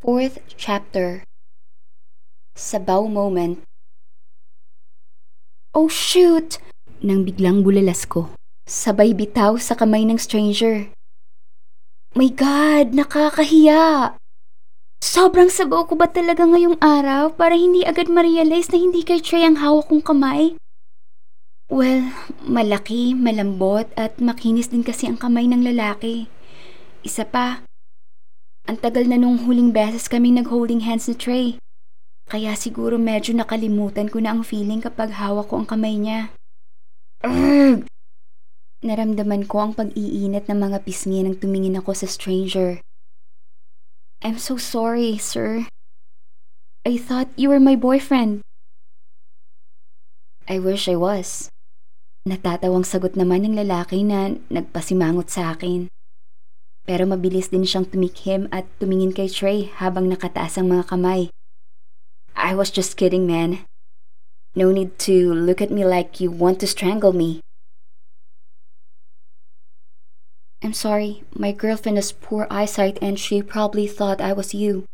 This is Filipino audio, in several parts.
Fourth chapter Sabaw moment Oh shoot! Nang biglang bulalas ko. Sabay bitaw sa kamay ng stranger. My God! Nakakahiya! Sobrang sabaw ko ba talaga ngayong araw para hindi agad ma-realize na hindi kay Trey ang hawak kong kamay? Well, malaki, malambot at makinis din kasi ang kamay ng lalaki. Isa pa, ang tagal na nung huling beses kaming nag-holding hands ni Trey. Kaya siguro medyo nakalimutan ko na ang feeling kapag hawak ko ang kamay niya. Urgh! Naramdaman ko ang pag-iinit ng mga pisngi nang tumingin ako sa stranger. I'm so sorry, sir. I thought you were my boyfriend. I wish I was. Natatawang sagot naman ng lalaki na nagpasimangot sa akin. Pero mabilis din siyang tumikhim at tumingin kay Trey habang nakataas ang mga kamay. I was just kidding, man. No need to look at me like you want to strangle me. I'm sorry, my girlfriend has poor eyesight and she probably thought I was you.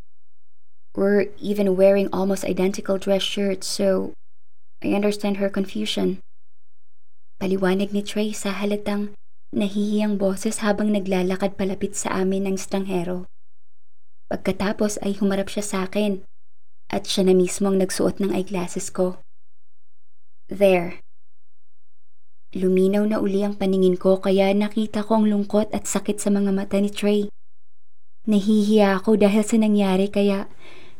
We're even wearing almost identical dress shirts, so I understand her confusion. Paliwanag ni Trey sa halatang nahihiyang boses habang naglalakad palapit sa amin ng stranghero. Pagkatapos ay humarap siya sa akin at siya na mismo ang nagsuot ng eyeglasses ko. There. Luminaw na uli ang paningin ko kaya nakita ko ang lungkot at sakit sa mga mata ni Trey. Nahihiya ako dahil sa nangyari kaya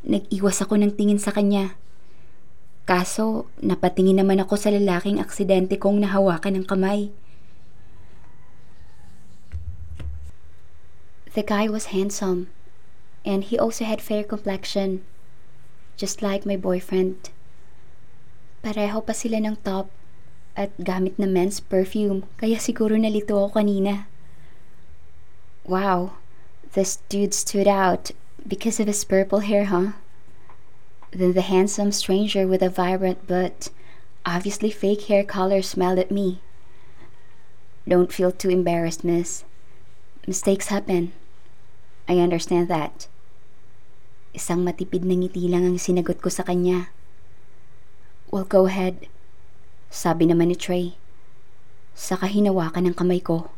nag-iwas ako ng tingin sa kanya. Kaso, napatingin naman ako sa lalaking aksidente kong nahawakan ng kamay. The guy was handsome, and he also had fair complexion just like my boyfriend. Pareho pa sila ng top at gamit na men's perfume kaya siguro nalito ako kanina. Wow, this dude stood out because of his purple hair, huh? Then the handsome stranger with a vibrant but obviously fake hair color smiled at me. Don't feel too embarrassed, miss. Mistakes happen. I understand that. Isang matipid na ngiti lang ang sinagot ko sa kanya. Well, go ahead. Sabi naman ni Trey. Saka hinawakan ng kamay ko.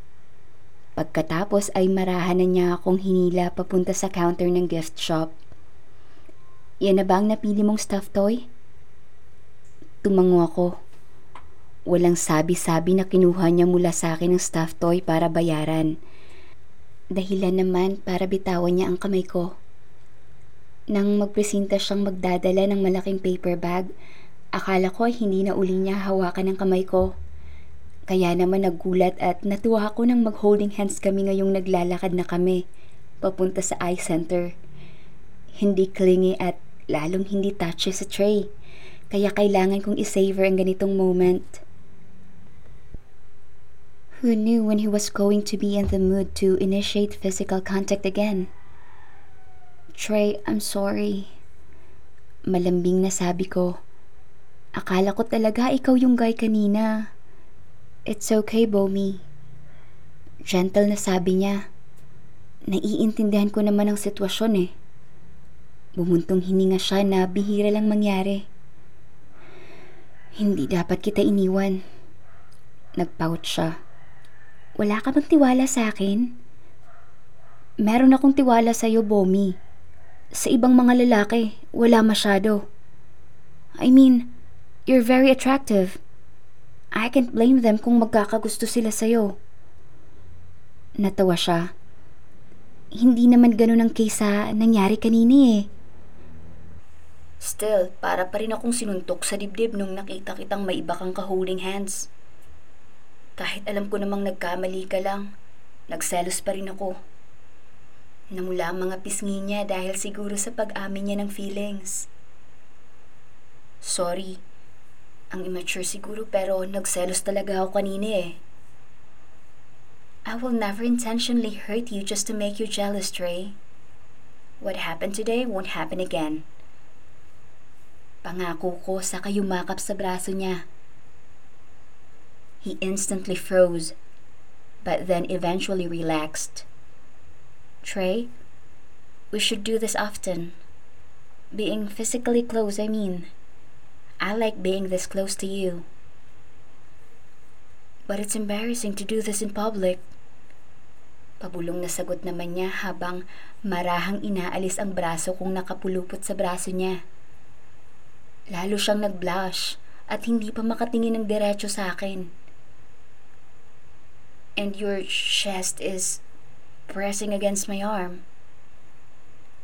Pagkatapos ay marahan na niya akong hinila papunta sa counter ng gift shop. Yan na ba ang napili mong stuffed toy? Tumango ako. Walang sabi-sabi na kinuha niya mula sa akin ng stuffed toy para bayaran. Dahilan naman para bitawan niya ang kamay ko. Nang magpresenta siyang magdadala ng malaking paper bag, akala ko ay hindi na uli niya hawakan ng kamay ko. Kaya naman naggulat at natuwa ako nang mag-holding hands kami ngayong naglalakad na kami, papunta sa eye center. Hindi clingy at lalong hindi touchy sa tray, kaya kailangan kong isavor ang ganitong moment. Who knew when he was going to be in the mood to initiate physical contact again? Trey, I'm sorry. Malambing na sabi ko. Akala ko talaga ikaw yung guy kanina. It's okay, Bomi. Gentle na sabi niya. Naiintindihan ko naman ang sitwasyon eh. Bumuntong hininga siya na bihira lang mangyari. Hindi dapat kita iniwan. Nagpout siya. Wala ka bang tiwala sa akin? Meron akong tiwala sa iyo, Bomi. Sa ibang mga lalaki, wala masyado. I mean, you're very attractive. I can't blame them kung magkakagusto sila sa'yo. Natawa siya. Hindi naman ganun ang case sa nangyari kanina eh. Still, para pa rin akong sinuntok sa dibdib nung nakita kitang may iba kang ka-holding hands. Kahit alam ko namang nagkamali ka lang, nagselos pa rin ako. Namula ang mga pisngi niya dahil siguro sa pag-amin niya ng feelings. Sorry. Ang immature siguro pero nagselos talaga ako kanina eh. I will never intentionally hurt you just to make you jealous, Trey. What happened today won't happen again. Pangako ko sa kayumakap sa braso niya. He instantly froze, but then eventually relaxed. Trey, We should do this often. Being physically close, I mean. I like being this close to you. But it's embarrassing to do this in public. Pabulong na sagot naman niya habang marahang inaalis ang braso kong nakapulupot sa braso niya. Lalo siyang nag-blush at hindi pa makatingin ng diretso sa akin. And your chest is pressing against my arm.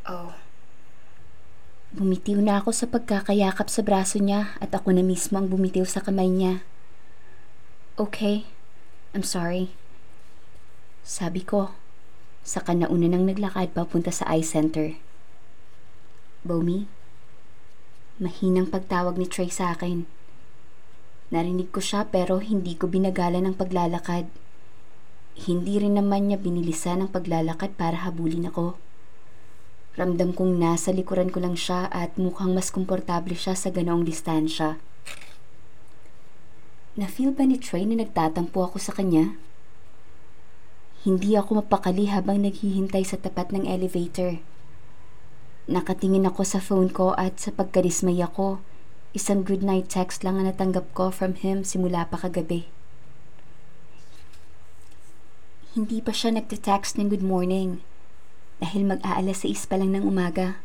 Oh. Bumitiw na ako sa pagkakayakap sa braso niya at ako na mismo ang bumitiw sa kamay niya. Okay, I'm sorry. Sabi ko, saka nauna nang naglakad papunta sa eye center. Bomi, mahinang pagtawag ni Trey sa akin. Narinig ko siya pero hindi ko binagala ng paglalakad. Hindi rin naman niya binilisan ang paglalakad para habulin ako. Ramdam kong nasa likuran ko lang siya at mukhang mas komportable siya sa ganoong distansya. Na-feel ba ni Trey na nagtatampo ako sa kanya? Hindi ako mapakali habang naghihintay sa tapat ng elevator. Nakatingin ako sa phone ko at sa pagkadismay ako, isang good night text lang ang natanggap ko from him simula pa kagabi. Hindi pa siya nagte-text ng good morning dahil mag-aalas 6 pa lang ng umaga.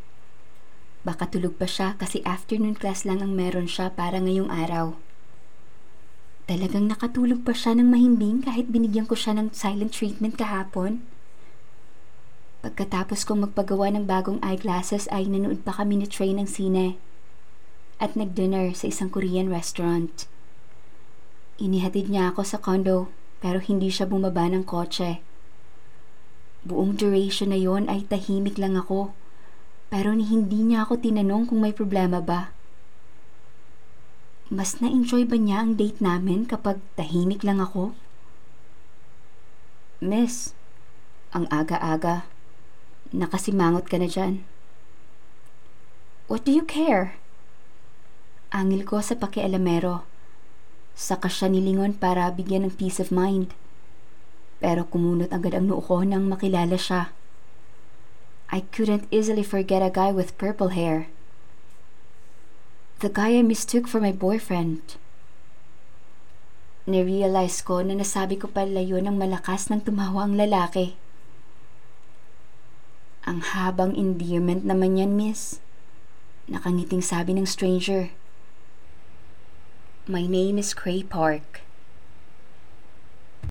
Baka tulog pa siya kasi afternoon class lang ang meron siya para ngayong araw. Talagang nakatulog pa siya ng mahimbing kahit binigyan ko siya ng silent treatment kahapon. Pagkatapos kong magpagawa ng bagong eyeglasses ay nanood pa kami ni Trey ng sine at nag-dinner sa isang Korean restaurant. Inihatid niya ako sa condo pero hindi siya bumaba ng kotse. Buong duration na yon ay tahimik lang ako. Pero ni hindi niya ako tinanong kung may problema ba. Mas na-enjoy ba niya ang date namin kapag tahimik lang ako? Miss, ang aga-aga. Nakasimangot ka na dyan. What do you care? Angil ko sa pakialamero. Saka siya nilingon para bigyan ng peace of mind. Pero kumunot agad ang noo ko nang makilala siya. I couldn't easily forget a guy with purple hair. The guy I mistook for my boyfriend. Nirealize ko na nasabi ko pala yun ng malakas nang tumawa ang lalaki. Ang habang endearment naman yan, miss. Nakangiting sabi ng stranger. My name is Cray Park.